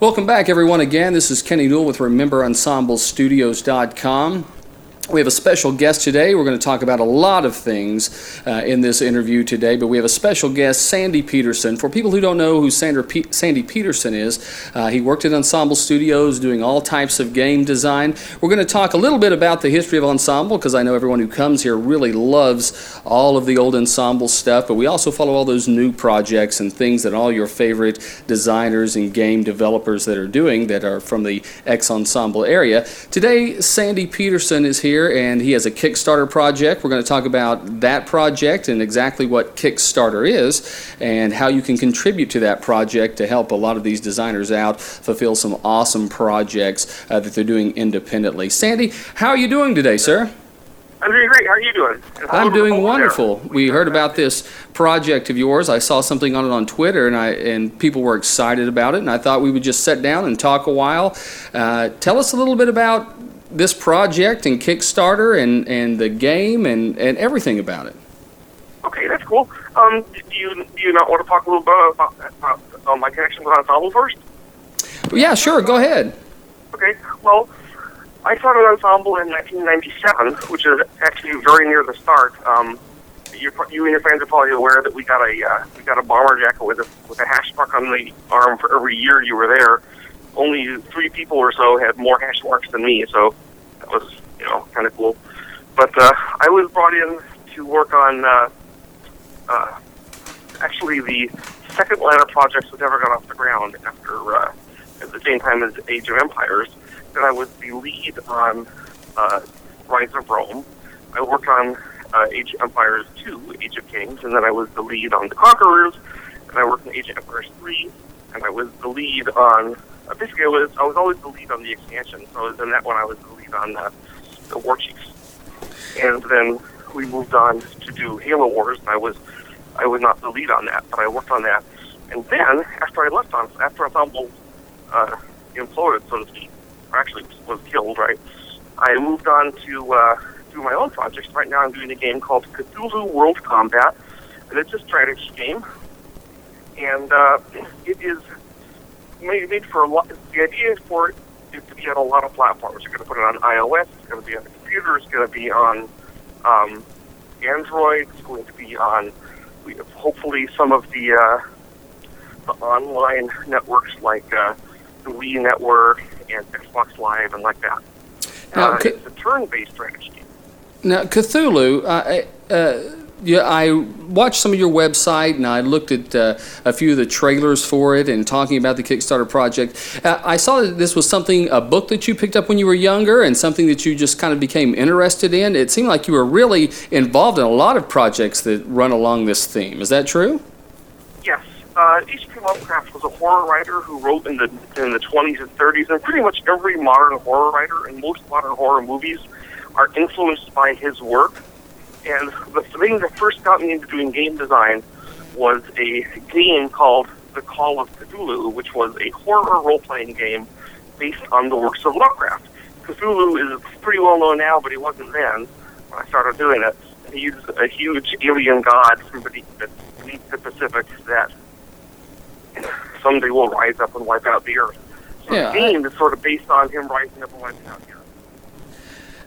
Welcome back, everyone. Again, this is Kenny Newell with RememberEnsembleStudios.com. We have a special guest today. We're going to talk about a lot of things uh, in this interview today, but we have a special guest, Sandy Petersen. For people who don't know who Sandra Sandy Petersen is, uh, he worked at Ensemble Studios doing all types of game design. We're going to talk a little bit about the history of Ensemble because I know everyone who comes here really loves all of the old Ensemble stuff, but we also follow all those new projects and things that all your favorite designers and game developers that are doing that are from the ex Ensemble area. Today, Sandy Petersen is here and he has a Kickstarter project. We're going to talk about that project and exactly what Kickstarter is and how you can contribute to that project to help a lot of these designers out fulfill some awesome projects uh, that they're doing independently. Sandy, how are you doing today, sir? I'm doing great. How are you doing? I'm doing wonderful. We heard about this project of yours. I saw something on it on Twitter, and I and people were excited about it. And I thought we would just sit down and talk a while. Uh, tell us a little bit about this project and Kickstarter and, and the game and, and everything about it. Okay, that's cool. Um, do you do you not want to talk a little bit about, about uh, my connection with Ensemble first? Yeah, sure. Go ahead. Okay. Well, I started Ensemble in 1997, which is actually very near the start. Um, you, you and your fans are probably aware that we got a uh, we got a bomber jacket with a with a hash mark on the arm for every year you were there. Only three people or so had more hash marks than me, so that was you know kind of cool. But uh, I was brought in to work on uh, uh, actually the second line of projects that ever got off the ground after uh, at the same time as Age of Empires. That I was the lead on uh, Rise of Rome. I worked on uh, Age of Empires 2, Age of Kings, and then I was the lead on The Conquerors, and I worked on Age of Empires 3, and I was the lead on. Basically, I was I was always the lead on the expansion. So in that one, I was the lead on uh, the War Chiefs, and then we moved on to do Halo Wars. And I was I was not the lead on that, but I worked on that. And then after I left on after Ensemble uh, imploded, so to speak, or actually was killed, right? I moved on to uh, do my own projects. Right now, I'm doing a game called Cthulhu World Combat, and it's a strategy game. And uh, it is made, for a lot. The idea is for it to be on a lot of platforms. You're going to put it on iOS. It's going to be on the computer. It's going to be on um, Android. It's going to be on we, hopefully some of the uh, the online networks like uh, the Wii Network and Xbox Live and like that. Now, Uh, c- it's a turn-based strategy. Now, Cthulhu, uh, uh, yeah, I watched some of your website and I looked at uh, a few of the trailers for it and talking about the Kickstarter project. Uh, I saw that this was something, a book that you picked up when you were younger and something that you just kind of became interested in. It seemed like you were really involved in a lot of projects that run along this theme. Is that true? Yes. Uh, H.P. Lovecraft was a horror writer who wrote in the in the 20s and 30s, and pretty much every modern horror writer and most modern horror movies are influenced by his work. And the thing that first got me into doing game design was a game called The Call of Cthulhu, which was a horror role-playing game based on the works of Lovecraft. Cthulhu is pretty well known now, but he wasn't then when I started doing it. He's a huge alien god from beneath the, beneath the Pacific that someday will rise up and wipe out the Earth. So Yeah, the game is sort of based on him rising up and wiping out the Earth.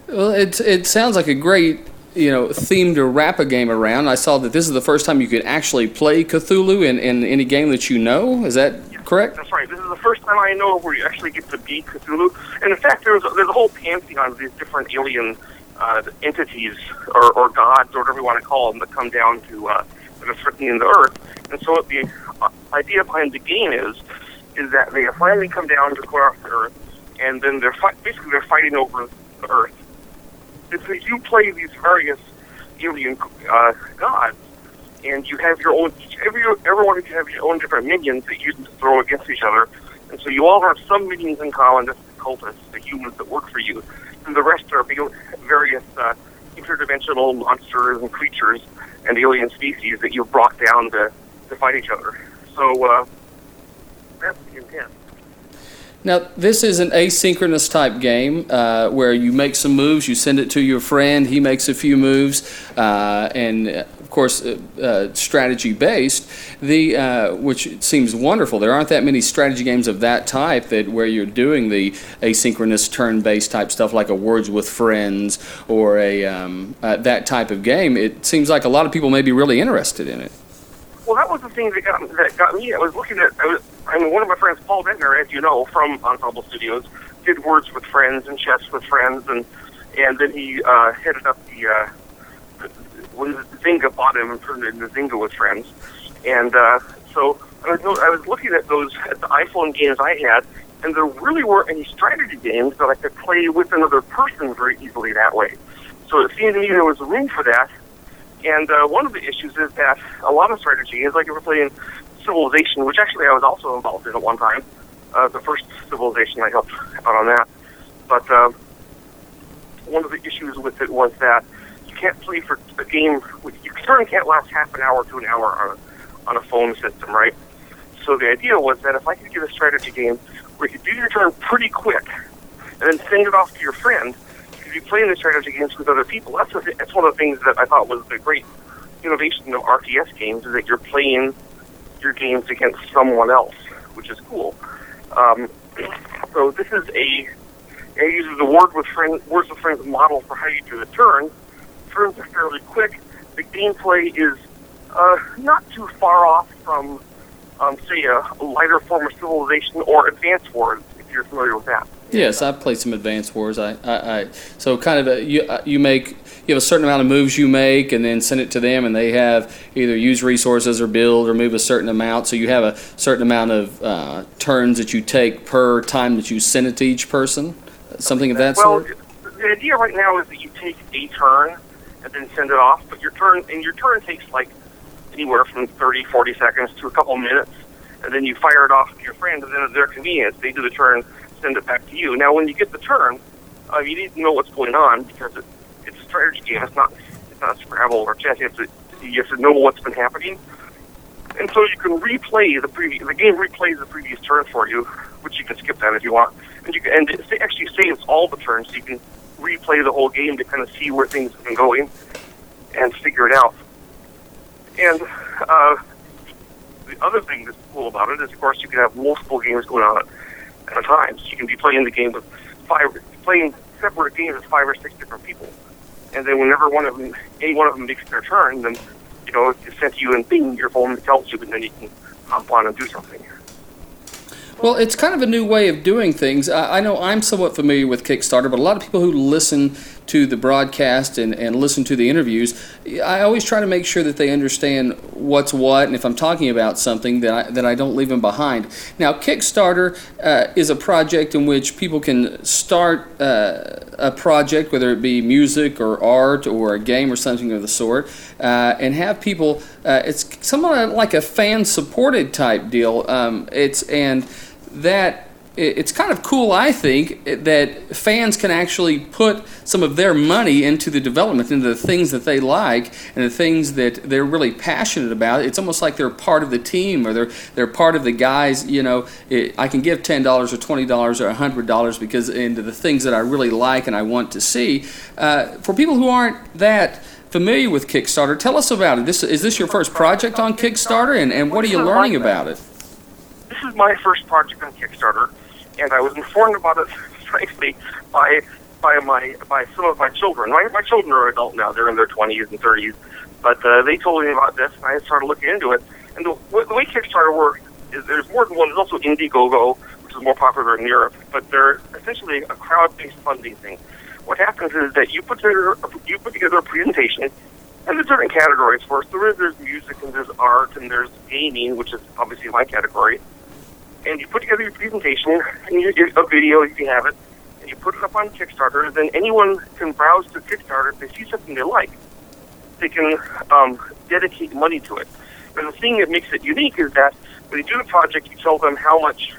Well, it, it sounds like a great you know theme to wrap a game around. I saw that this is the first time you could actually play Cthulhu in, in any game that you know. Is that correct? That's right. This is the first time I know where you actually get to beat Cthulhu. And in fact, there's a, there's a whole pantheon of these different alien uh, entities or, or gods or whatever you want to call them that come down to uh, that are threatening the Earth. And so what the uh, idea behind the game is is that they finally come down to clear off the Earth, and then they're fi- basically they're fighting over the Earth. So you play these various alien uh, gods, and you have your own. Every every one of you have your own different minions that you can throw against each other, and so you all have some minions in common. That's the cultists, the humans that work for you, and the rest are various uh, interdimensional monsters and creatures and alien species that you've brought down to to fight each other. So uh, that's the intent. Now, this is an asynchronous type game uh, where you make some moves, you send it to your friend, he makes a few moves, uh, and of course, uh, uh, strategy based. The uh, which seems wonderful. There aren't that many strategy games of that type that where you're doing the asynchronous turn based type stuff like a Words with Friends or a um, uh, that type of game. It seems like a lot of people may be really interested in it. Well, that was the thing that got that got me. I was looking at. I, was, I mean, one of my friends, Paul Bettner, as you know, from Ensemble Studios, did Words with Friends and Chess with Friends, and and then he uh, headed up the. Uh, when Zynga bought him and turned it into Zynga with Friends, and uh, so I was, I was looking at those at the iPhone games I had, and there really weren't any strategy games that I could play with another person very easily that way. So it seemed to me there was room for that. And uh, one of the issues is that a lot of strategy is like if we're playing Civilization, which actually I was also involved in at one time. Uh, the first Civilization I helped out on that. But uh, one of the issues with it was that you can't play for a game. Your turn can't last half an hour to an hour on a, on a phone system, right? So the idea was that if I could get a strategy game where you could do your turn pretty quick and then send it off to your friend, you could be playing the strategy games with other people. That's, the, that's one of the things that I thought was the great innovation of RTS games is that you're playing your games against someone else, which is cool. Um, so this is a it uses the word with friends, words with friends model for how you do the turn. Turns are fairly quick. The gameplay is uh, not too far off from, um, say, a, lighter form of civilization or Advance Wars, if you're familiar with that. Yes, I've played some Advance Wars. I, I, I so kind of a, you uh, you make you have a certain amount of moves you make, and then send it to them, and they have either use resources or build or move a certain amount. So you have a certain amount of uh, turns that you take per time that you send it to each person. Something of that well, sort. the idea right now is that you take a turn and then send it off, but your turn and your turn takes like anywhere from 30, 40 seconds to a couple minutes, and then you fire it off to your friend, and then at their convenience, they do the turn, send it back to you. Now, when you get the turn, uh, you need to know what's going on because it, strategy game. It's not it's not Scrabble or chess. You have to you have to know what's been happening, and so you can replay the previous. The game replays the previous turn for you, which you can skip that if you want, and you can, and it actually saves all the turns, so you can replay the whole game to kind of see where things have been going and figure it out. And uh, the other thing that's cool about it is, of course, you can have multiple games going on at a time. So you can be playing the game with five, playing separate games with five or six different people. And then whenever one of them, any one of them makes their turn, then you know it's sent to you and bing, your phone tells you, and then you can hop on and do something. Well, it's kind of a new way of doing things. I, I, know I'm somewhat familiar with Kickstarter, but a lot of people who listen to the broadcast and, and listen to the interviews, I always try to make sure that they understand what's what, and if I'm talking about something, that I, that I don't leave them behind. Now, Kickstarter uh, is a project in which people can start uh, a project, whether it be music or art or a game or something of the sort, uh, and have people. Uh, it's somewhat like a fan-supported type deal. Um, it's and that it's kind of cool, I think, that fans can actually put some of their money into the development, into the things that they like and the things that they're really passionate about. It's almost like they're part of the team or they're they're part of the guys. You know, it, I can give ten dollars or twenty dollars or hundred dollars because into the things that I really like and I want to see. Uh, for people who aren't that familiar with Kickstarter, tell us about it. This is this your first project on Kickstarter, and, and what are you learning about it? This is my first project on Kickstarter and I was informed about it, frankly, by by my by some of my children. My my children are adult now; they're in their twenties and thirties, but uh, they told me about this, and I started looking into it. And the, the way Kickstarter works is there's more than one. There's also Indiegogo, which is more popular in Europe, but they're essentially a crowd-based funding thing. What happens is that you put together you put together a presentation, and there's different categories for. So there is there's music and there's art and there's gaming, which is obviously my category and you put together your presentation and you, a video if you have it, and you put it up on Kickstarter. Then anyone can browse to Kickstarter if they see something they like. They can um, dedicate money to it. And the thing that makes it unique is that when you do the project, you tell them how much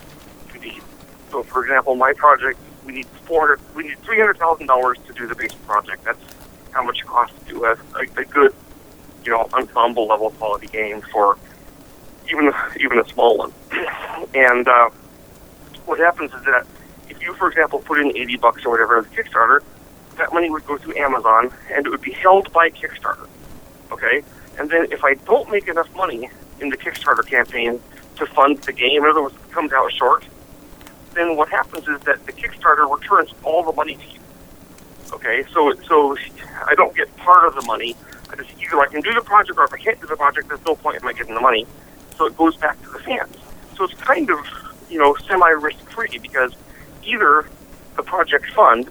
you need. So, for example, my project, we need four hundred, we need three hundred thousand dollars to do the basic project. That's how much it costs to do a, a, a good, you know, ensemble level quality game for even even a small one. and uh, what happens is that if you, for example, put in 80 bucks or whatever as Kickstarter, that money would go to Amazon and it would be held by Kickstarter. Okay, And then if I don't make enough money in the Kickstarter campaign to fund the game, in other words, it comes out short, then what happens is that the Kickstarter returns all the money to you. Okay, so so I don't get part of the money. I just either I can do the project, or if I can't do the project, there's no point in my getting the money. So it goes back to the fans. So it's kind of you know semi risk free because either the project funds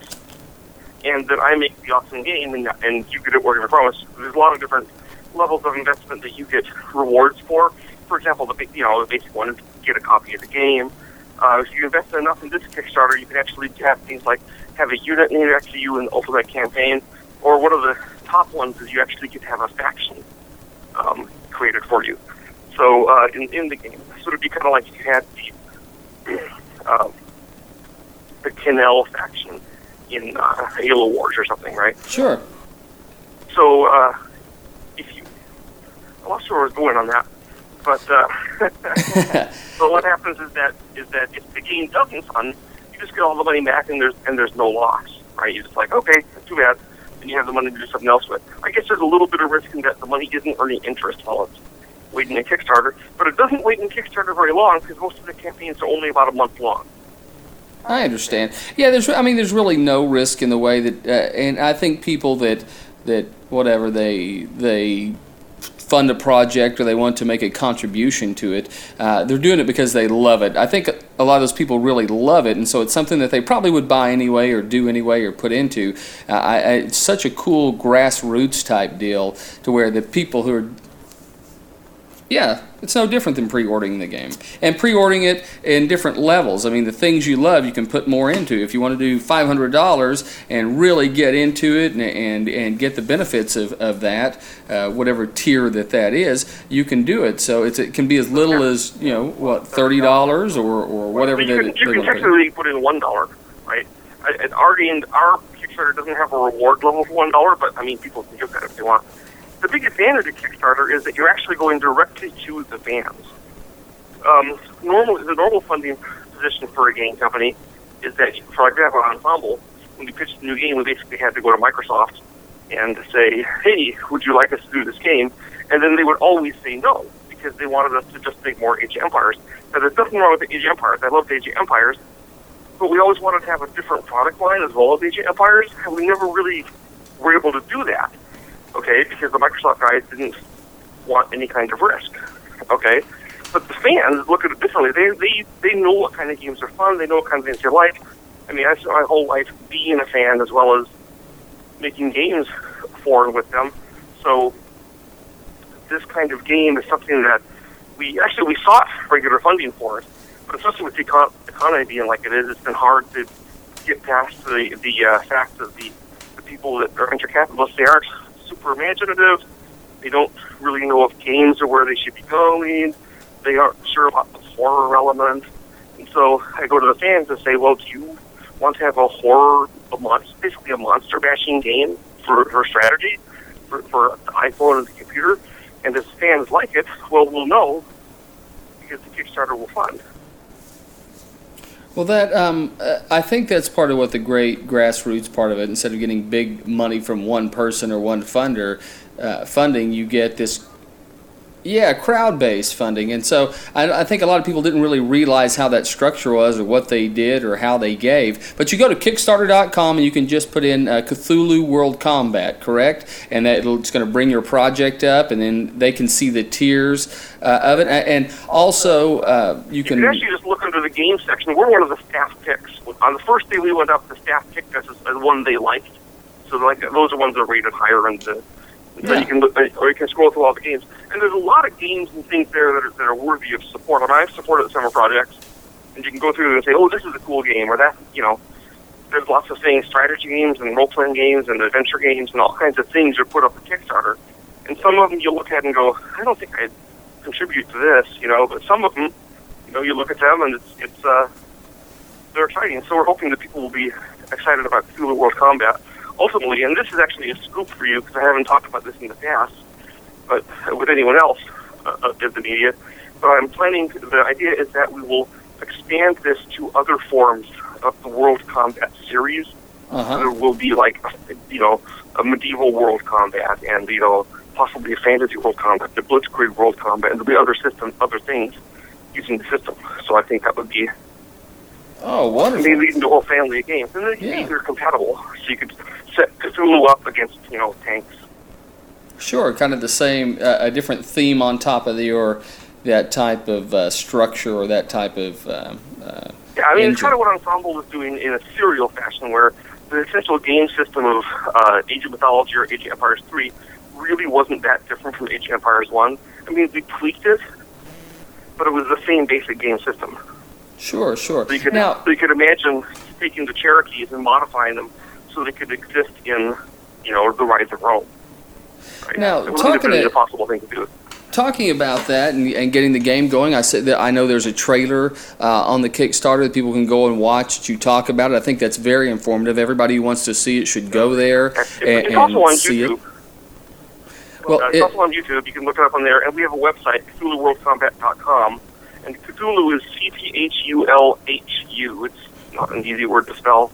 and then I make the awesome game and, and you get it working promise. There's a lot of different levels of investment that you get rewards for. For example, the you know the basic one is get a copy of the game. Uh, if you invest enough in this Kickstarter, you can actually have things like have a unit named after you in the Ultimate Campaign, or one of the top ones is you actually get to have a faction um, created for you. So uh, in, in the game, so it'd be kind of like you had the uh, the Kennel faction in uh, Halo Wars or something, right? Sure. So uh, if you, I lost where I was going on that, but uh, so what happens is that is that if the game doesn't fund, you just get all the money back and there's and there's no loss, right? You're just like, okay, too bad, and you have the money to do something else with. I guess there's a little bit of risk in that the money isn't earning interest while it's waiting in Kickstarter, but it doesn't wait in Kickstarter very long because most of the campaigns are only about a month long. I understand. Yeah, there's. I mean, there's really no risk in the way that, uh, and I think people that that whatever they they fund a project or they want to make a contribution to it, uh, they're doing it because they love it. I think a lot of those people really love it, and so it's something that they probably would buy anyway or do anyway or put into. Uh, I, I, it's such a cool grassroots type deal to where the people who are yeah, it's no different than pre-ordering the game and pre-ordering it in different levels. I mean, the things you love, you can put more into. If you want to do five hundred dollars and really get into it and and, and get the benefits of, of that, uh, whatever tier that that is, you can do it. So it's, it can be as little as you know what thirty dollars or, or whatever. you can, you can technically put in one dollar, right? At our end, our Kickstarter doesn't have a reward level for one dollar, but I mean, people can do that if they want the big advantage of Kickstarter is that you're actually going directly to the fans. Um, normal, the normal funding position for a game company is that, for example, Ensemble, when we pitched a new game, we basically had to go to Microsoft and say, hey, would you like us to do this game? And then they would always say no, because they wanted us to just make more Age of Empires. Now, there's nothing wrong with Age of Empires. I love Age of Empires, but we always wanted to have a different product line as well as Age of Empires, and we never really were able to do that okay, because the Microsoft guys didn't want any kind of risk, okay. But the fans look at it differently. They they they know what kind of games are fun. They know what kind of games they like. I mean, I spent my whole life being a fan as well as making games for and with them. So this kind of game is something that we actually we sought regular funding for it, but especially with the economy being like it is, it's been hard to get past the the uh, fact of the the people that are venture capitalists. They aren't super imaginative. They don't really know if games are where they should be going. They aren't sure about the horror element. And so I go to the fans and say, well, do you want to have a horror, a monster, basically a monster bashing game for, for strategy for, for the iPhone and the computer? And if fans like it, well, we'll know because the Kickstarter will fund. Well, that um, uh, I think that's part of what the great grassroots part of it. Instead of getting big money from one person or one funder uh, funding, you get this yeah, crowd based funding. And so I, I, think a lot of people didn't really realize how that structure was or what they did or how they gave. But you go to Kickstarter.com and you can just put in uh, Cthulhu World Combat, correct? And that it's going to bring your project up and then they can see the tiers uh, of it. And also, uh, you, you can. You can actually just look under the game section. We're one of the staff picks. On the first day we went up, the staff picked us as the one they liked. So like those are ones that are rated higher in the yeah. you can look, or you can scroll through all the games. And there's a lot of games and things there that are, that are worthy of support. I mean, I've supported the summer projects, and you can go through and say, "Oh, this is a cool game," or that, you know. There's lots of things, strategy games and role playing games and adventure games and all kinds of things are put up on Kickstarter. And some of them you look at and go, I don't think I'd contribute to this, you know. But some of them, you know, you look at them and it's it's uh, they're exciting. So we're hoping that people will be excited about Cthulhu World Combat ultimately, and this is actually a scoop for you because I haven't talked about this in the past, but with anyone else uh, uh, in the media. But I'm planning. The idea is that we will expand this to other forms of the World Combat series. Uh-huh. There will be like, you know, a medieval World Combat and you know possibly a fantasy world combat, the Blitzkrieg world combat, and there'll be other systems, other things using the system. So I think that would be Oh, wonderful. maybe leading to a whole family of games, and then Yeah. they're compatible. So you could set Cthulhu up against you know tanks. Sure, kind of the same, uh, a different theme on top of your that type of uh, structure or that type of. Um, uh, Yeah, I mean, it's kind of what Ensemble is doing in a serial fashion, where the essential game system of uh, Age of Mythology or Age of Empires 3 really wasn't that different from Age of Empires 1. I mean, we tweaked it, but it was the same basic game system. Sure, sure. So you could, Now, so you could imagine taking the Cherokees and modifying them so they could exist in, you know, the Rise of Rome. Right? Now, it talking to- a possible thing to do. talking about that and, and getting the game going, I said that I know there's a trailer uh, on the Kickstarter that people can go and watch you talk about it. I think that's very informative. Everybody who wants to see it should go there It's, and, it's also on see YouTube. it. Well, uh, it's it- also on YouTube. You can look it up on there, and we have a website, CthulhuWorldCombat.com, and Cthulhu is C T H U L H U. It's not an easy word to spell.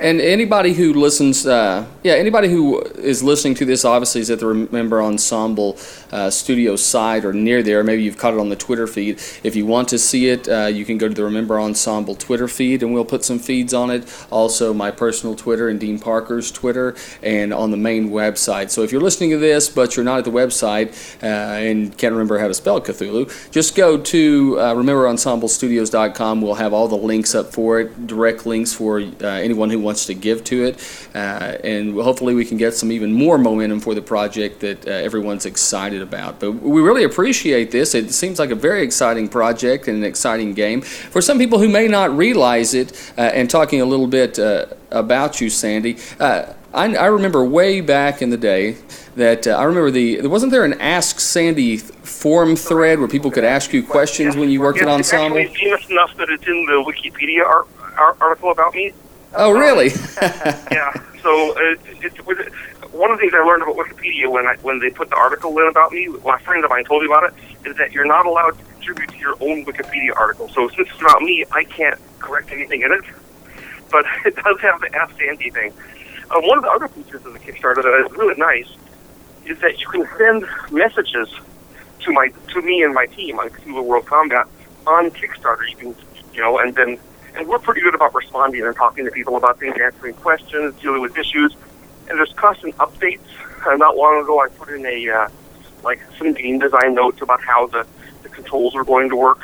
And anybody who listens, uh, yeah, anybody who is listening to this obviously is at the Remember Ensemble uh, studio site or near there. Maybe you've caught it on the Twitter feed. If you want to see it, uh, you can go to the Remember Ensemble Twitter feed, and we'll put some feeds on it. Also, my personal Twitter and Dean Parker's Twitter, and on the main website. So if you're listening to this but you're not at the website uh, and can't remember how to spell Cthulhu, just go to uh, RememberEnsembleStudios.com. We'll have all the links up for it, direct links for uh, anyone who wants to give to it, uh, and hopefully we can get some even more momentum for the project that uh, everyone's excited about. But we really appreciate this. It seems like a very exciting project and an exciting game for some people who may not realize it. Uh, and talking a little bit uh, about you, Sandy. Uh, I, I remember way back in the day that uh, I remember the wasn't there an Ask Sandy forum thread where people could ask you questions when you worked Yes, at It's Ensemble? actually famous enough that it's in the Wikipedia ar- ar- article about me. Oh, really? Yeah. So uh, it's with one of the things I learned about Wikipedia when I, when they put the article in about me, my friend of mine told me about it, is that you're not allowed to contribute to your own Wikipedia article. So since it's about me, I can't correct anything in it. But it does have the Ask Sandy thing. Uh, one of the other features of the Kickstarter that is really nice is that you can send messages to my to me and my team on Cthulhu World Combat on Kickstarter. You can you know, and then and we're pretty good about responding and talking to people about things, answering questions, dealing with issues. And there's constant updates. Uh, not long ago, I put in a uh, like some game design notes about how the, the controls are going to work,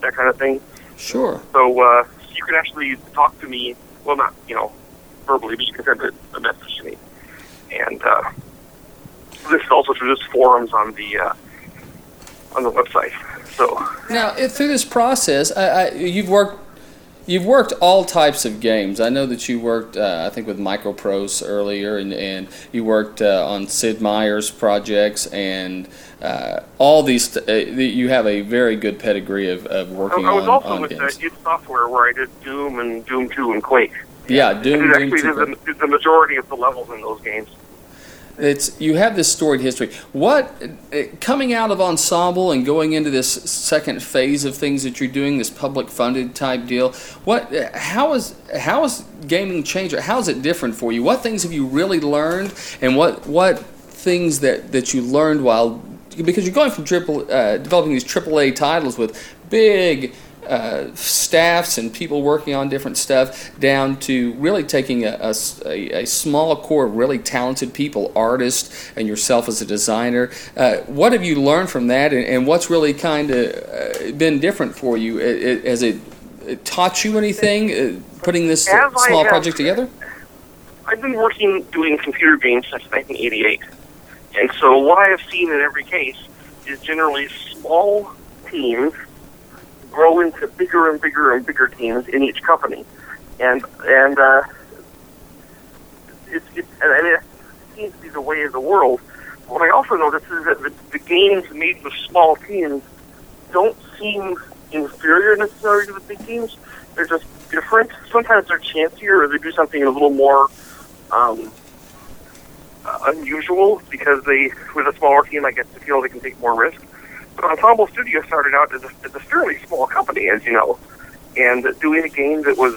that kind of thing. Sure. So uh, you can actually talk to me. Well, not you know verbally, but you can send a, a message to me. And uh, this is also through this forums on the uh, on the website. So Now, if- through this process, I, I, you've worked. You've worked all types of games. I know that you worked, uh, I think, with Microprose earlier, and, and you worked uh, on Sid Meier's projects, and uh, all these. Uh, you have a very good pedigree of, of I, working I was on, also on with games. id Software where I did Doom and Doom Two and Quake. yeah, I Doom, did Doom actually 2. did the, did the majority of the levels in those games. It's you have this storied history. What uh, coming out of ensemble and going into this second phase of things that you're doing, this public funded type deal. What uh, how is how is gaming changed? How is it different for you? What things have you really learned, and what what things that that you learned while because you're going from triple uh, developing these AAA titles with big uh, staffs and people working on different stuff down to really taking a small core of really talented people, artists, and yourself as a designer. Uh, what have you learned from that, and, and what's really kind of uh, been different for you? It, it, has it, it taught you anything, uh, putting this As small have- project together? I've been working doing computer games since 1988, and so what I have seen in every case is generally small teams grow into bigger and bigger and bigger teams in each company, and and uh, it's, it's and mean, it seems to be the way of the world. What I also notice is that the, the games made with small teams don't seem inferior necessarily to the big teams. They're just different. Sometimes they're chancier, or they do something a little more um, unusual because they, with a smaller team, I guess, feel they can take more risk. But Ensemble Studio started out as a, as a fairly small company, as you know, and doing a game that was,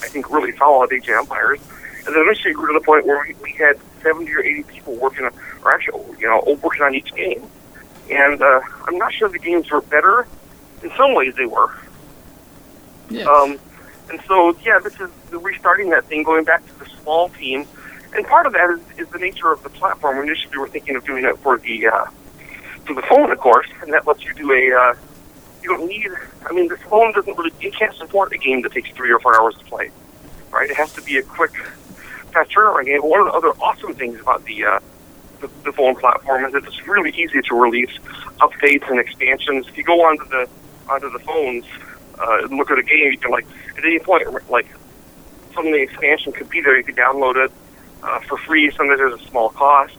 I think, really solid, Age of Empires. And then eventually grew to the point where we, we had seventy or eighty people working, on, or actually, you know, working on each game. And uh, I'm not sure the games were better. In some ways, they were. Yeah. Um, and so, yeah, this is restarting that thing, going back to the small team. And part of that is, is the nature of the platform. Initially, we were thinking of doing it for the uh, for the phone, of course, and that lets you do a. Uh, you don't need. I mean, the phone doesn't really. It can't support a game that takes three or four hours to play, right? It has to be a quick, fast turnaround game. One of the other awesome things about the uh, the, the phone platform is that it's really easy to release updates and expansions. If you go onto the onto the phones uh, and look at a game, you can like at any point like some of the expansion could be there. You could download it uh, for free. Sometimes there's a small cost,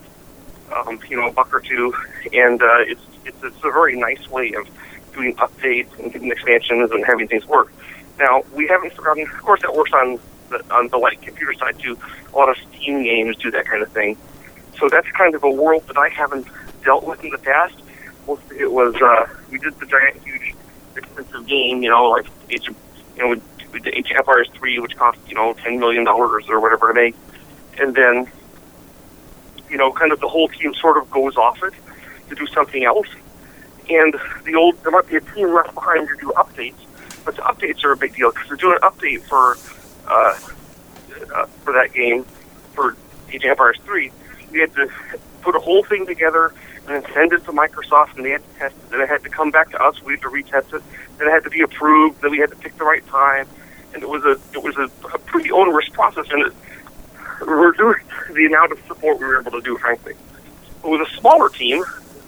um, you know, a buck or two, and uh, it's, it's it's a very nice way of doing updates and getting expansions and having things work. Now we haven't forgotten. Of course, that works on the on the light computer side too. A lot of Steam games do that kind of thing. So that's kind of a world that I haven't dealt with in the past. It was uh, we did the giant, huge, expensive game, you know, like Age, of- you know, we did Age of Empires three, which cost you know ten million dollars or whatever to make, and then you know, kind of the whole team sort of goes off it to do something else, and the old there might be a team left behind to do updates, but the updates are a big deal because they're doing an update for uh, uh, for that game for Age of Empires three. We had to put a whole thing together and then send it to Microsoft, and they had to test it. Then it had to come back to us. We had to retest it. Then it had to be approved. Then we had to pick the right time, and it was a it was a, a pretty onerous process. And it reduced the amount of support we were able to do, frankly. But with a smaller team,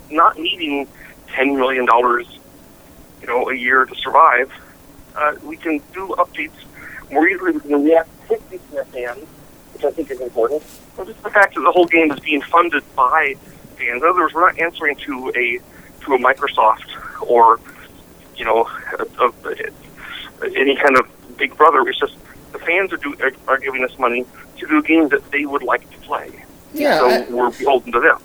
not needing ten million dollars, you know, a year to survive, uh, we can do updates more easily. We can react quickly to our fans, which I think is important. And just the fact that the whole game is being funded by fans. In other words, we're not answering to a to a Microsoft or you know a, a, any kind of big brother. It's just the fans are, do, are, are giving us money to do games that they would like to play. Yeah, so I- we're beholden to them.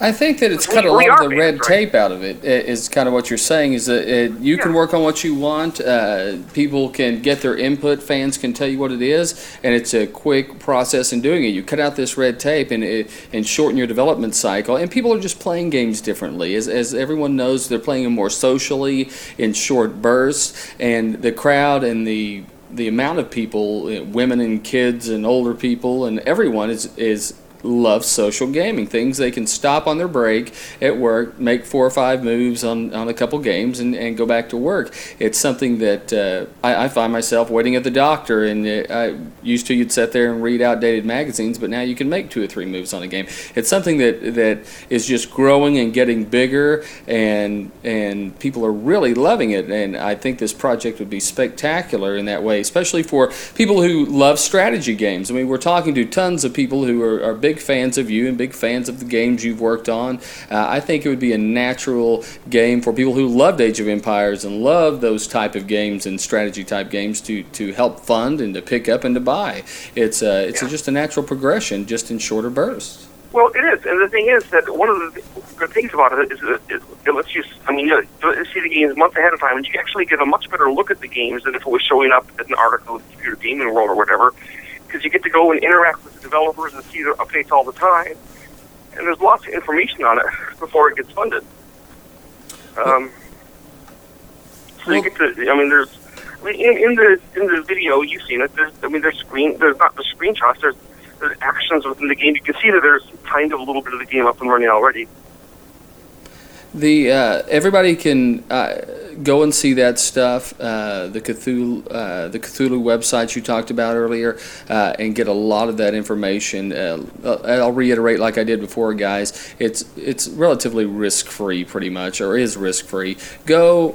I think that it's cut a lot of the red right? tape out of it. Is kind of what you're saying. Is that uh you can work on what you want. Uh, people can get their input. Fans can tell you what it is, and it's a quick process in doing it. You cut out this red tape and it, and shorten your development cycle. And people are just playing games differently. As as everyone knows, they're playing them more socially in short bursts, and the crowd and the the amount of people, uh, women and kids and older people and everyone is is loves social gaming. Things they can stop on their break at work, make four or five moves on, on a couple games, and, and go back to work. It's something that uh, I, I find myself waiting at the doctor. And uh, I used to, you'd sit there and read outdated magazines, but now you can make two or three moves on a game. It's something that, that is just growing and getting bigger, and, and people are really loving it. And I think this project would be spectacular in that way, especially for people who love strategy games. I mean, we're talking to tons of people who are, are big fans of you and big fans of the games you've worked on. Uh, I think it would be a natural game for people who loved Age of Empires and love those type of games and strategy type games to, to help fund and to pick up and to buy. It's uh, it's Yeah. just a natural progression, just in shorter bursts. Well, it is, and the thing is that one of the good things about it is that it, lets you. I mean, you see the games months ahead of time, and you actually get a much better look at the games than if it was showing up as an article in the Computer Gaming World or whatever. Because you get to go and interact with the developers and see their updates all the time, and there's lots of information on it before it gets funded. Um, so you get to. I mean, there's. I mean, in, in the in the video you've seen it. There's. I mean, there's screen. There's not the screenshots. There's there's actions within the game. You can see that there's kind of a little bit of the game up and running already. The uh, everybody can uh, go and see that stuff. Uh, the Cthulhu, uh, the Cthulhu websites you talked about earlier, uh, and get a lot of that information. Uh, I'll reiterate, like I did before, guys. It's it's relatively risk free, pretty much, or is risk free. Go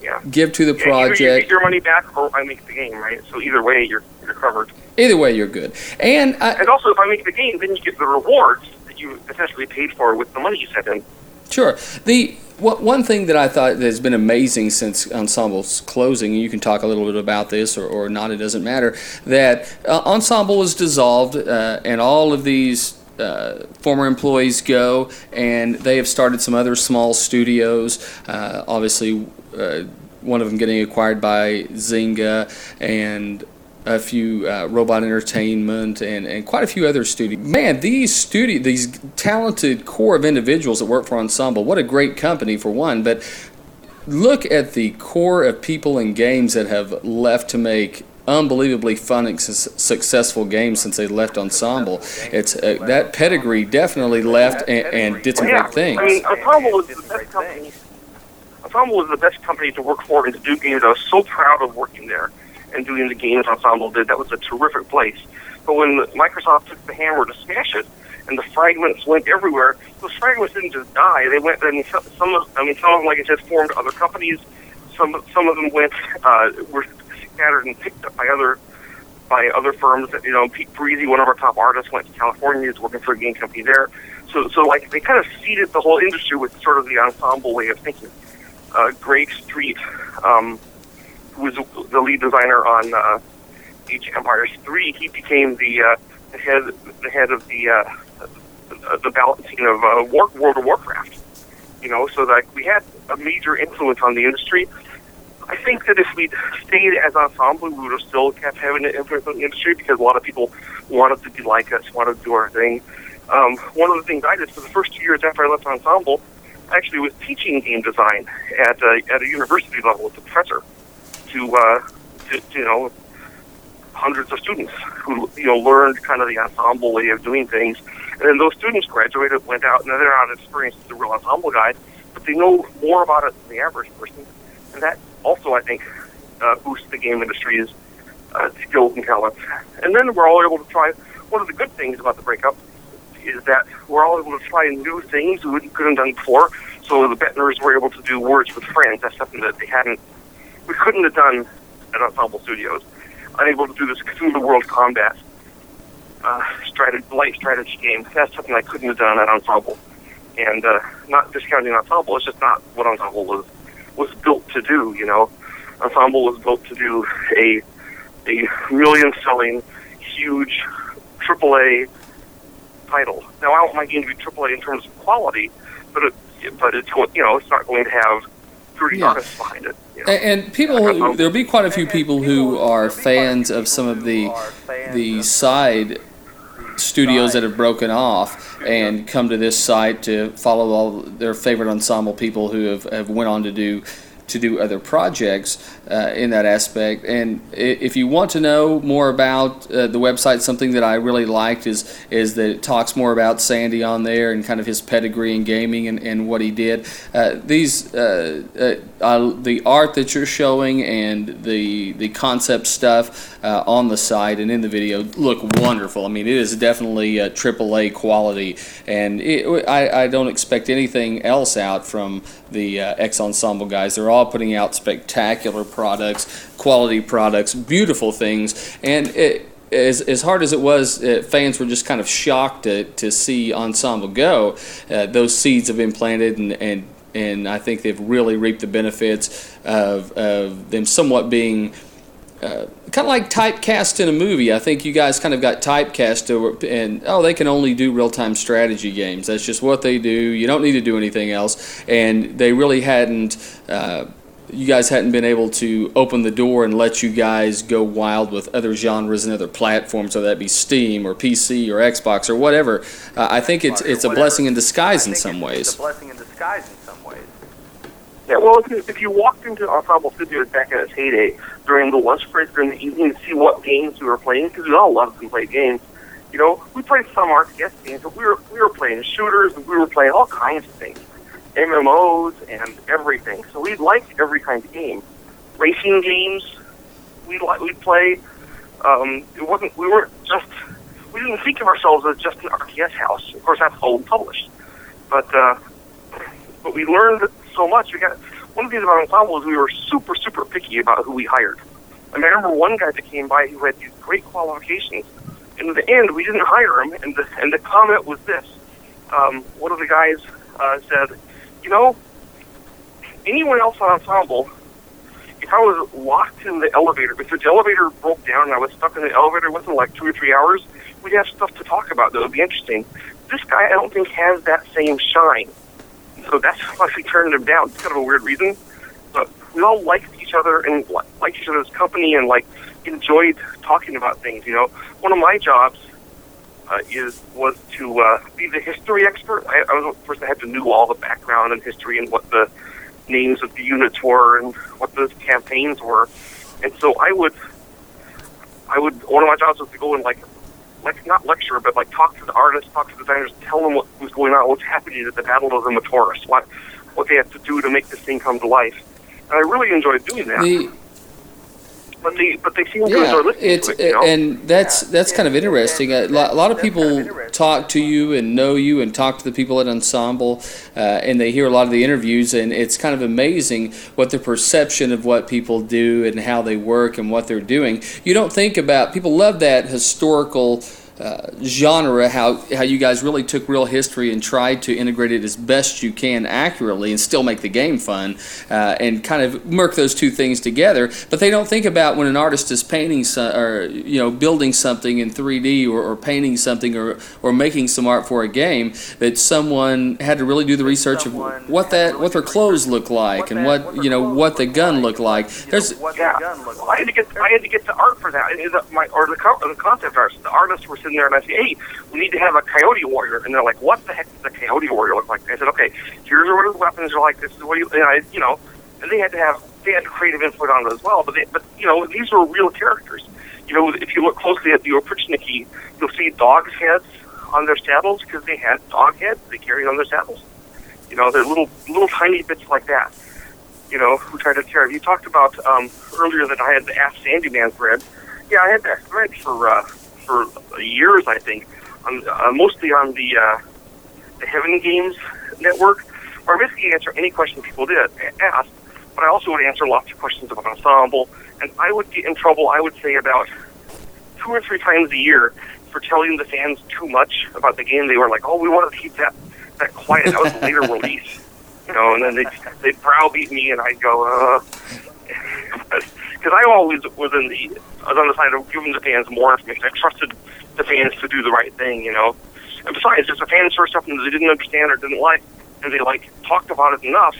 Yeah. give to the Yeah, either you get project. your money back or I make the game, right? So either way, you're you're covered. Either way, you're good. And I, And also, if I make the game, then you get the rewards that you essentially paid for with the money you sent in. Sure. The one thing that I thought that has been amazing since Ensemble's closing, you can talk a little bit about this or, or not, it doesn't matter, that uh, Ensemble was dissolved uh, and all of these uh, former employees go, and they have started some other small studios. Uh, obviously, uh, one of them getting acquired by Zynga, and a few uh, Robot Entertainment, and, and quite a few other studios. Man, these studio, these talented core of individuals that work for Ensemble, what a great company for one. But look at the core of people and games that have left to make unbelievably fun and su- successful games since they left Ensemble. It's uh, that pedigree definitely left and, and did some great things. I mean, Ensemble is the best company. Ensemble is the best company to work for and to do games. I was so proud of working there and doing the games Ensemble did. That was a terrific place. But when Microsoft took the hammer to smash it, and the fragments went everywhere, those fragments didn't just die. They went. Mean, some, of, I mean, some of them, like I said, formed other companies. Some, some of them went, uh, were scattered and picked up by other, by other firms. You know, Pete Parisi, one of our top artists, went to California. He's working for a game company there. So, so like they kind of seeded the whole industry with sort of the ensemble way of thinking. Uh, Greg Street, um, was the lead designer on uh, Age Empires 3, he became the, uh, the head the head of the uh, the balancing of uh, War, World of Warcraft. You know, so that we had a major influence on the industry. I think that if we'd stayed as ensemble, we would have still kept having an influence on the industry because a lot of people wanted to be like us, wanted to do our thing. Um, one of the things I did for the first two years after I left ensemble actually was teaching game design at a, at a university level as a professor to, uh, to, to you know hundreds of students who you know learned kind of the ensemble way of doing things, and then those students graduated, went out, and they're not experienced as a real ensemble guy, but they know more about it than the average person, and that also I think uh, boosts the game industry's uh, skills and talent. And then we're all able to try. One of the good things about the breakup is that we're all able to try new things we couldn't have done before. So the Bettners were able to do Words with Friends. That's something that they hadn't, we couldn't have done at Ensemble Studios. Unable to do this Cthulhu World Combat uh, strategy, light strategy game. That's something I couldn't have done at Ensemble. And uh, not discounting Ensemble, it's just not what Ensemble was was built to do. You know, Ensemble was built to do a a million selling, huge AAA title. Now I want my game to be AAA in terms of quality, but it, but it's you know it's not going to have 30 Yeah. artists behind it. Know? And, people, who, there'll be quite a few people who are fans of some of the the side studios that have broken off and come to this site to follow all their favorite ensemble people who have, have went on to do to do other projects uh, in that aspect. And if you want to know more about uh, the website, something that I really liked is is that it talks more about Sandy on there and kind of his pedigree in gaming and, and what he did. Uh, these uh, uh, the art that you're showing and the the concept stuff uh, on the site and in the video look wonderful. I mean, it is definitely AAA quality, and it, I, I don't expect anything else out from the uh, X Ensemble guys. They're all putting out spectacular products, quality products, beautiful things, and it, as, as hard as it was, uh, fans were just kind of shocked to, to see Ensemble go. Uh, those seeds have been planted, and, and, and I think they've really reaped the benefits of, of them somewhat being uh, kind of like typecast in a movie. I think you guys kind of got typecast to, and oh, they can only do real time strategy games. That's just what they do. You don't need to do anything else. And they really hadn't. Uh, you guys hadn't been able to open the door and let you guys go wild with other genres and other platforms, whether that be Steam or PC or Xbox or whatever. Uh, I think it's it's a blessing in disguise in some ways. It's a blessing in disguise in some ways. Yeah, well, if you, if you walked into Ensemble Studios back in its heyday during the lunch break during the evening to see what games we were playing, because we all loved to play games, you know, we played some RTS games, but we were we were playing shooters and we were playing all kinds of things, MMOs and everything. So we liked every kind of game. Racing games, we li- we'd play. Um, it wasn't we weren't just we didn't think of ourselves as just an RTS house. Of course, that's we published, but. Uh, but we learned so much. We got one of the things about Ensemble is we were super, super picky about who we hired. I I remember one guy that came by who had these great qualifications, and in the end, we didn't hire him. And the and the comment was this: um, one of the guys uh, said, "You know, anyone else on Ensemble." If I was locked in the elevator, if the elevator broke down and I was stuck in the elevator within like two or three hours, we'd have stuff to talk about that would be interesting. This guy, I don't think, has that same shine. So that's why we turned him down. It's kind of a weird reason, but we all liked each other and liked each other's company and like enjoyed talking about things. You know, one of my jobs uh, is was to uh, be the history expert. I, I was the person that had to know all the background and history and what the names of the units were and what the campaigns were. And so I would, I would. One of my jobs was to go and like, like not lecture, but like talk to the artists, talk to the designers, tell them what was going on, what's happening at the Battle of the Matoris, what what they have to do to make this thing come to life. And I really enjoyed doing that. The, but they but they seem yeah, it's to it. You know? and that's that's kind of interesting. A lot, a lot of people talk to you and know you and talk to the people at Ensemble, uh, and they hear a lot of the interviews, and it's kind of amazing what the perception of what people do and how they work and what they're doing. You don't think about people love that historical. Uh, genre, how, how you guys really took real history and tried to integrate it as best you can accurately and still make the game fun uh, and kind of merc those two things together. But they don't think about when an artist is painting so, or you know building something in 3D or, or painting something or, or making some art for a game that someone had to really do the research of what that what their clothes look like and what you know what the gun looked like. There's yeah, well, I had to get I had to get the art for that. My or the, co- the concept artists, the artists were sitting there, and I say, "Hey, we need to have a coyote warrior," and they're like, "What the heck does a coyote warrior look like?" I said, "Okay, here's what his weapons are like. This is what you," and I, you know, and they had to have they had creative input on it as well. But they, but you know, these were real characters. You know, if you look closely at the Oprichniki, you'll see dogs' heads on their saddles because they had dog heads they carried on their saddles. You know, they're little little tiny bits like that you know, who tried to tear. You talked about um, earlier that I had the Ask Sandy Man thread. Yeah, I had that thread for uh, for years, I think, on, uh, mostly on the uh, the Heaven Games network, where I basically answer any question people did ask. But I also would answer lots of questions about ensemble, and I would get in trouble. I would say about two or three times a year for telling the fans too much about the game. They were like, "Oh, we want to keep that that quiet." That was a later release you know, and then they they browbeat me, and I'd go, uh, because I always was in the I was on the side of giving the fans more information. I trusted the fans to do the right thing, you know. And besides, if the fans saw something that they didn't understand or didn't like, and they like talked about it enough,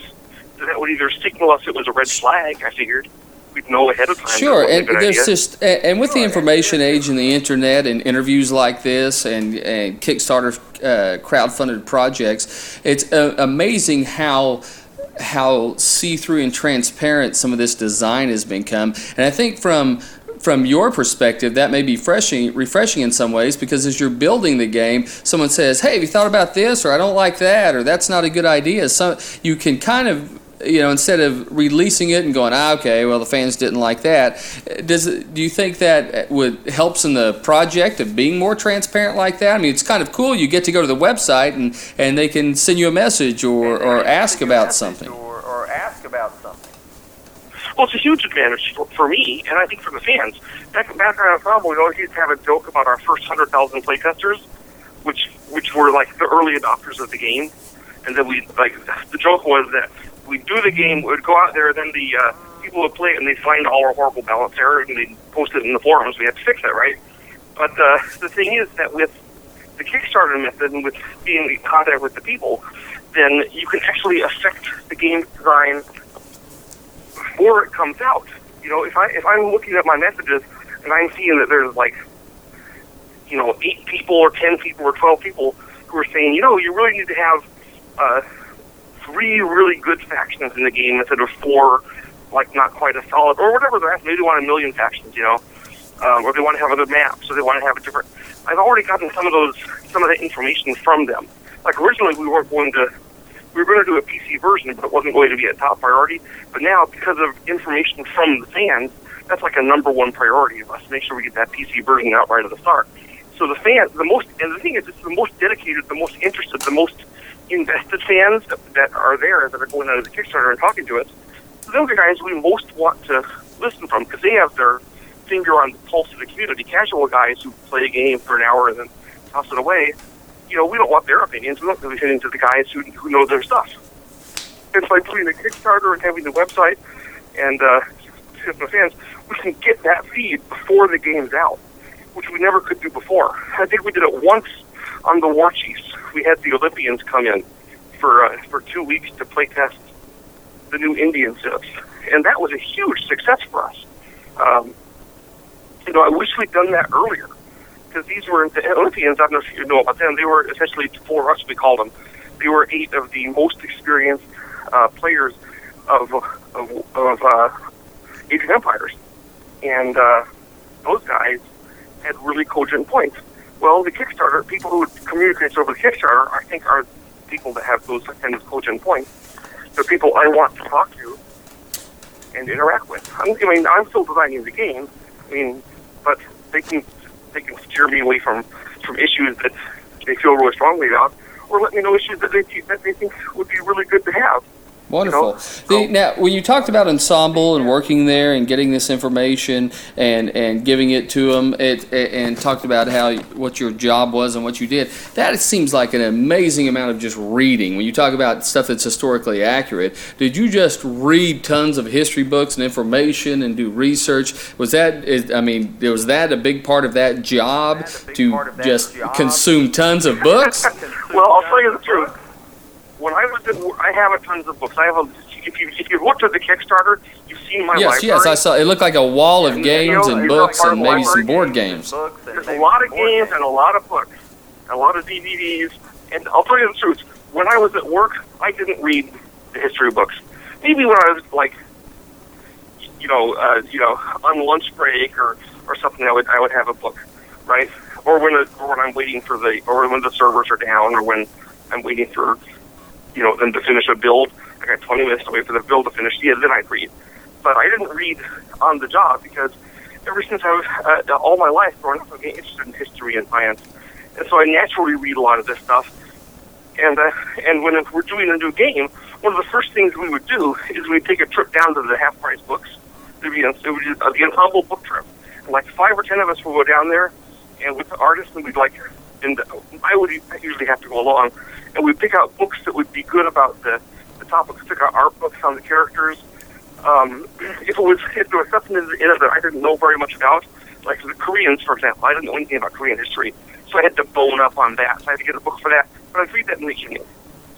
that that would either signal us it was a red flag. I figured we'd know ahead of time. Sure, and there's idea. just and with the information age and the internet and interviews like this and, and Kickstarter uh, crowdfunded projects, it's uh, amazing how how see-through and transparent some of this design has become. And I think from from your perspective, that may be refreshing, refreshing in some ways because as you're building the game, someone says, "Hey, have you thought about this?" or "I don't like that," or "That's not a good idea." So you can kind of you know, instead of releasing it and going, ah, okay, well, the fans didn't like that, does it, do you think that would helps in the project of being more transparent like that? I mean, it's kind of cool. You get to go to the website and, and they can send you a message or, or ask about something. Or, or ask about something. Well, it's a huge advantage for, for me, and I think for the fans. Back, back on Ensemble, we always used to have a joke about our first 100,000 playtesters, which which were like the early adopters of the game. And then we, like, the joke was that we'd do the game, we'd go out there, then the uh, people would play it, and they'd find all our horrible balance errors, and they'd post it in the forums. We had to fix it, right? But uh, the thing is that with the Kickstarter method and with being in contact with the people, then you can actually affect the game design before it comes out. You know, if I if I'm looking at my messages and I'm seeing that there's like, you know, eight people or ten people or twelve people who are saying, you know, you really need to have uh, three really good factions in the game instead of four, like not quite as solid or whatever they're asking. Maybe they want a million factions, you know, um, or they want to have other maps, or they want to have a different. I've already gotten some of those, some of the information from them. Like originally, we weren't going to we were going to do a PC version, but it wasn't going to be a top priority. But now, because of information from the fans, that's like a number one priority of us. Make sure we get that PC version out right at the start. So the fans, the most, and the thing is, it's the most dedicated, the most interested, the most invested fans that, are there that are going out of the Kickstarter and talking to us. Those are guys we most want to listen from because they have their finger on the pulse of the community. Casual guys who play a game for an hour and then toss it away you know, we don't want their opinions. We want to be listening to the guys who, who know their stuff. And by doing the Kickstarter and having the website and uh, the fans, we can get that feed before the game's out, which we never could do before. I think we did it once on the War Chiefs. We had the Olympians come in for uh, for two weeks to play test the new Indian civs, and that was a huge success for us. Um, you know, I wish we'd done that earlier because these were the Olympians. I don't know if you know about them. They were essentially four us. We called them. They were eight of the most experienced uh, players of of, of uh, of Empires, and uh, those guys had really cogent points. Well, the Kickstarter people who communicate over the Kickstarter, I think, are people that have those kind of cogent points. They're people I want to talk to and interact with. I'm, I mean, I'm still designing the game. I mean, but they can they can steer me away from from issues that they feel really strongly about, or let me know issues that they that they think would be really good to have. Wonderful. The, now, when you talked about ensemble and working there and getting this information and, and giving it to them, it, and talked about how what your job was and what you did, that seems like an amazing amount of just reading. When you talk about stuff that's historically accurate, did you just read tons of history books and information and do research? Was that, is, I mean, was that a big part of that job to just job. consume tons of books? Well, I'll tell you the truth. When I was, in, I have a tons of books. I have a. If you if you looked at the Kickstarter, you've seen my yes, library. yes, yes, I saw. It looked like a wall of And, games you know, and books a part and maybe some board games. Books and There's a lot of board games and a lot of books, a lot of DVDs. And I'll tell you the truth. When I was at work, I didn't read the history books. Maybe when I was like, you know, uh, you know, on lunch break or or something, I would I would have a book, right? Or when a, or when I'm waiting for the or when the servers are down or when I'm waiting for, you know, them to finish a build. I got 20 minutes to wait for the build to finish. Yeah, then I'd read. But I didn't read on the job because ever since I was uh, all my life growing up, I've been interested in history and science, and so I naturally read a lot of this stuff. And uh, and when we're doing a new game, one of the first things we would do is we'd take a trip down to the half price books. It'd be, it would be uh, the book trip. Like five or ten of us would go down there, and with the artists, and we'd like, and I would usually have to go along, and we'd pick out books that would be good about the the topics. Pick out art books on the characters. Um, if it was if there was something in it that I didn't know very much about, like the Koreans, for example, I didn't know anything about Korean history, so I had to bone up on that. So I had to get a book for that. But I'd read that in the evening.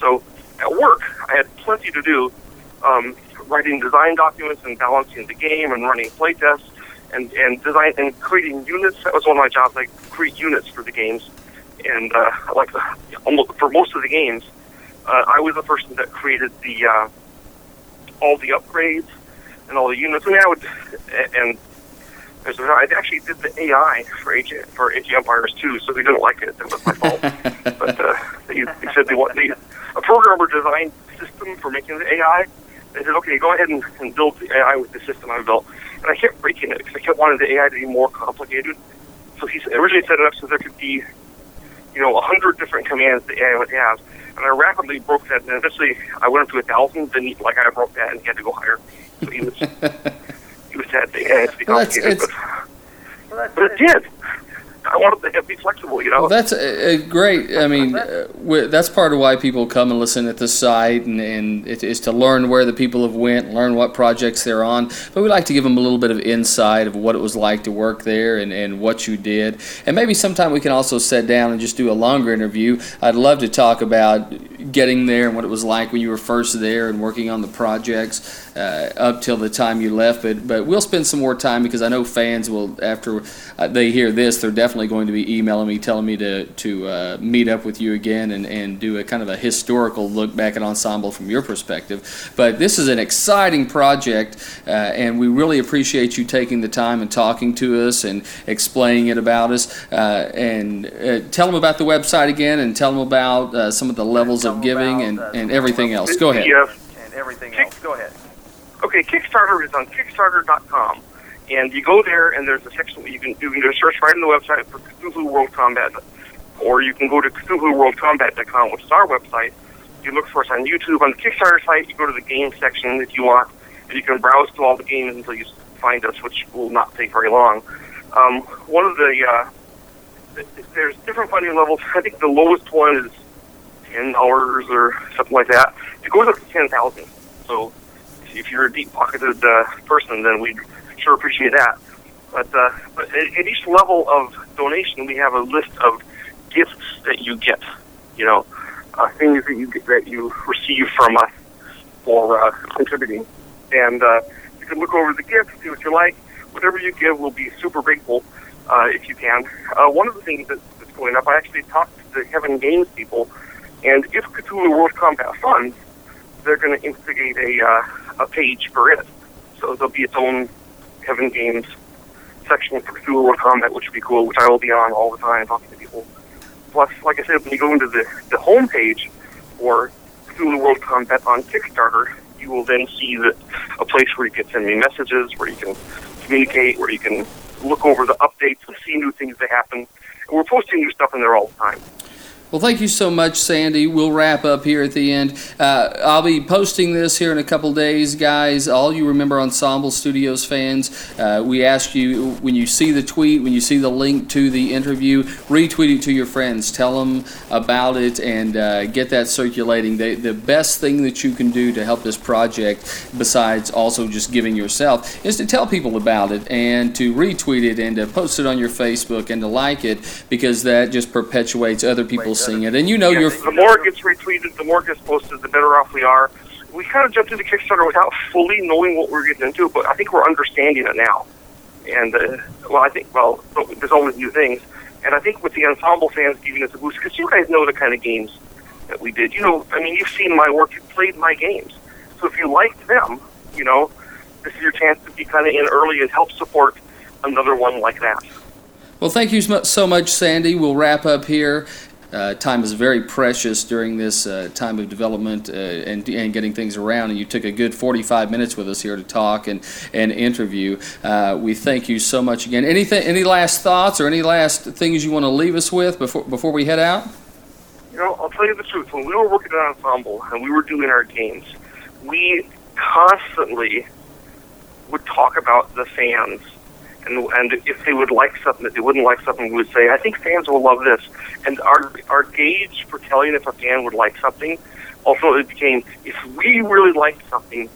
So at work, I had plenty to do, um, writing design documents and balancing the game and running playtests and and design and creating units. That was one of my jobs. I create units for the games, and uh, like the, almost for most of the games, uh, I was the person that created the uh, all the upgrades and all the units. I mean, I would and. There's I actually did the AI for Age for Age of Empires too, so they didn't like it. That was my fault. but uh, they, they said they want they, a programmer designed system for making the AI. They said, okay, go ahead and, and build the AI with the system I built. And I kept breaking it because I kept wanting the AI to be more complicated. So he originally set it up so there could be, you know, a hundred different commands that AI would have. And I rapidly broke that, and eventually I went up to a thousand. Then he, like I broke that, and he had to go higher. So he was he was sad. The AI to be Well, that's- complicated, it's- but, but it did. I wanted to be flexible, you know. Well, that's a, a great. I mean, uh, that's part of why people come and listen at the site, and, and it is to learn where the people have went, learn what projects they're on. But we like to give them a little bit of insight of what it was like to work there and, and what you did. And maybe sometime we can also sit down and just do a longer interview. I'd love to talk about getting there and what it was like when you were first there and working on the projects uh, up till the time you left. But but we'll spend some more time because I know fans will after uh, they hear this, they're definitely going to be emailing me, telling me to to uh, meet up with you again and, and do a kind of a historical look back at Ensemble from your perspective. But this is an exciting project, uh, and we really appreciate you taking the time and talking to us and explaining it about us. Uh, and uh, tell them about the website again, and tell them about uh, some of the levels of giving about, and, uh, and everything else. Go ahead. Yeah. and everything else. Go ahead. Okay, Kickstarter is on Kickstarter.com, and you go there, and there's a section you can you can do search right on the website for Cthulhu World Combat, or you can go to CthulhuWorldCombat.com, which is our website. You look for us on YouTube on the Kickstarter site. You go to the game section if you want, and you can browse through all the games until you find us, which will not take very long. Um, one of the uh, there's different funding levels. I think the lowest one is ten dollars or something like that. It goes up to ten thousand. So if you're a deep pocketed uh, person, then we'd sure appreciate that. But uh, but at, at each level of donation, we have a list of gifts that you get. You know, uh, things that you get, that you receive from us for uh, contributing, and uh, you can look over the gifts, see what you like. whatever you give, we'll be super grateful uh, if you can. Uh, one of the things that, that's going up, I actually talked to the Heaven Games people, and if Cthulhu World Combat funds, they're going to instigate a uh, a page for it. So there'll be its own Heaven Games section for Cthulhu World Combat, which would be cool, which I will be on all the time talking to people. Plus, like I said, when you go into the, the home page for Cthulhu World Combat on Kickstarter, you will then see that a place where you can send me messages, where you can communicate, where you can look over the updates and see new things that happen. And we're posting new stuff in there all the time. Well, thank you so much, Sandy. We'll wrap up here at the end. Uh, I'll be posting this here in a couple days, guys. All you remember Ensemble Studios fans, uh, we ask you when you see the tweet, when you see the link to the interview, retweet it to your friends. Tell them about it and uh, get that circulating. The, the best thing that you can do to help this project, besides also just giving yourself, is to tell people about it and to retweet it and to post it on your Facebook and to like it because that just perpetuates other people's it. And you know Yeah, you're the more it gets retweeted, the more it gets posted, the better off we are. We kind of jumped into Kickstarter without fully knowing what we are getting into, but I think we're understanding it now. And uh, well, I think well, there's always new things, and I think with the ensemble fans giving us a boost, because you guys know the kind of games that we did. You know, I mean, you've seen my work, you've played my games, so if you liked them, you know, this is your chance to be kind of in early and help support another one like that. Well, thank you so so much, Sandy. We'll wrap up here. Uh, time is very precious during this uh, time of development uh, and, and getting things around, and you took a good 45 minutes with us here to talk and, and interview. Uh, we thank you so much again. Anything, any last thoughts or any last things you want to leave us with before, before we head out? You know, I'll tell you the truth. When we were working at Ensemble and we were doing our games, we constantly would talk about the fans. And, and if they would like something, if they wouldn't like something, we would say, I think fans will love this. And our, our gauge for telling if a fan would like something ultimately became, if we really liked something,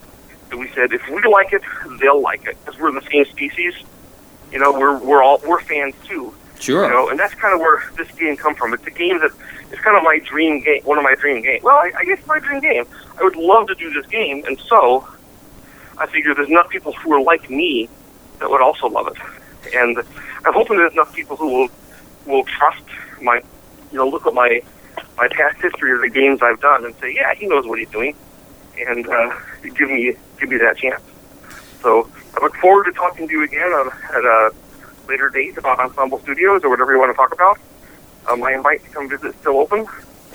then we said, if we like it, they'll like it. Because we're the same species. You know, we're, we're all, we're fans too. Sure. You know, and that's kind of where this game come from. It's a game that it's kind of my dream game, one of my dream games. Well, I, I guess my dream game. I would love to do this game, and so I figure there's enough people who are like me that would also love it, and I'm hoping there's enough people who will will trust my, you know, look at my my past history of the games I've done and say, yeah, he knows what he's doing, and uh, give me give me that chance. So I look forward to talking to you again on, at a later date about Ensemble Studios or whatever you want to talk about. Uh, my invite to come visit is still open,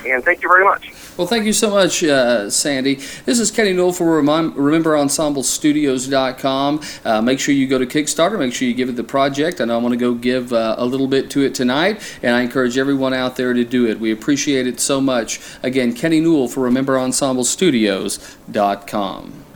and thank you very much. Well, thank you so much, uh, Sandy. This is Kenny Newell for Remind, RememberEnsembleStudios.com. Uh, make sure you go to Kickstarter. Make sure you give it the project. I know I'm going to go give uh, a little bit to it tonight, and I encourage everyone out there to do it. We appreciate it so much. Again, Kenny Newell for RememberEnsembleStudios.com.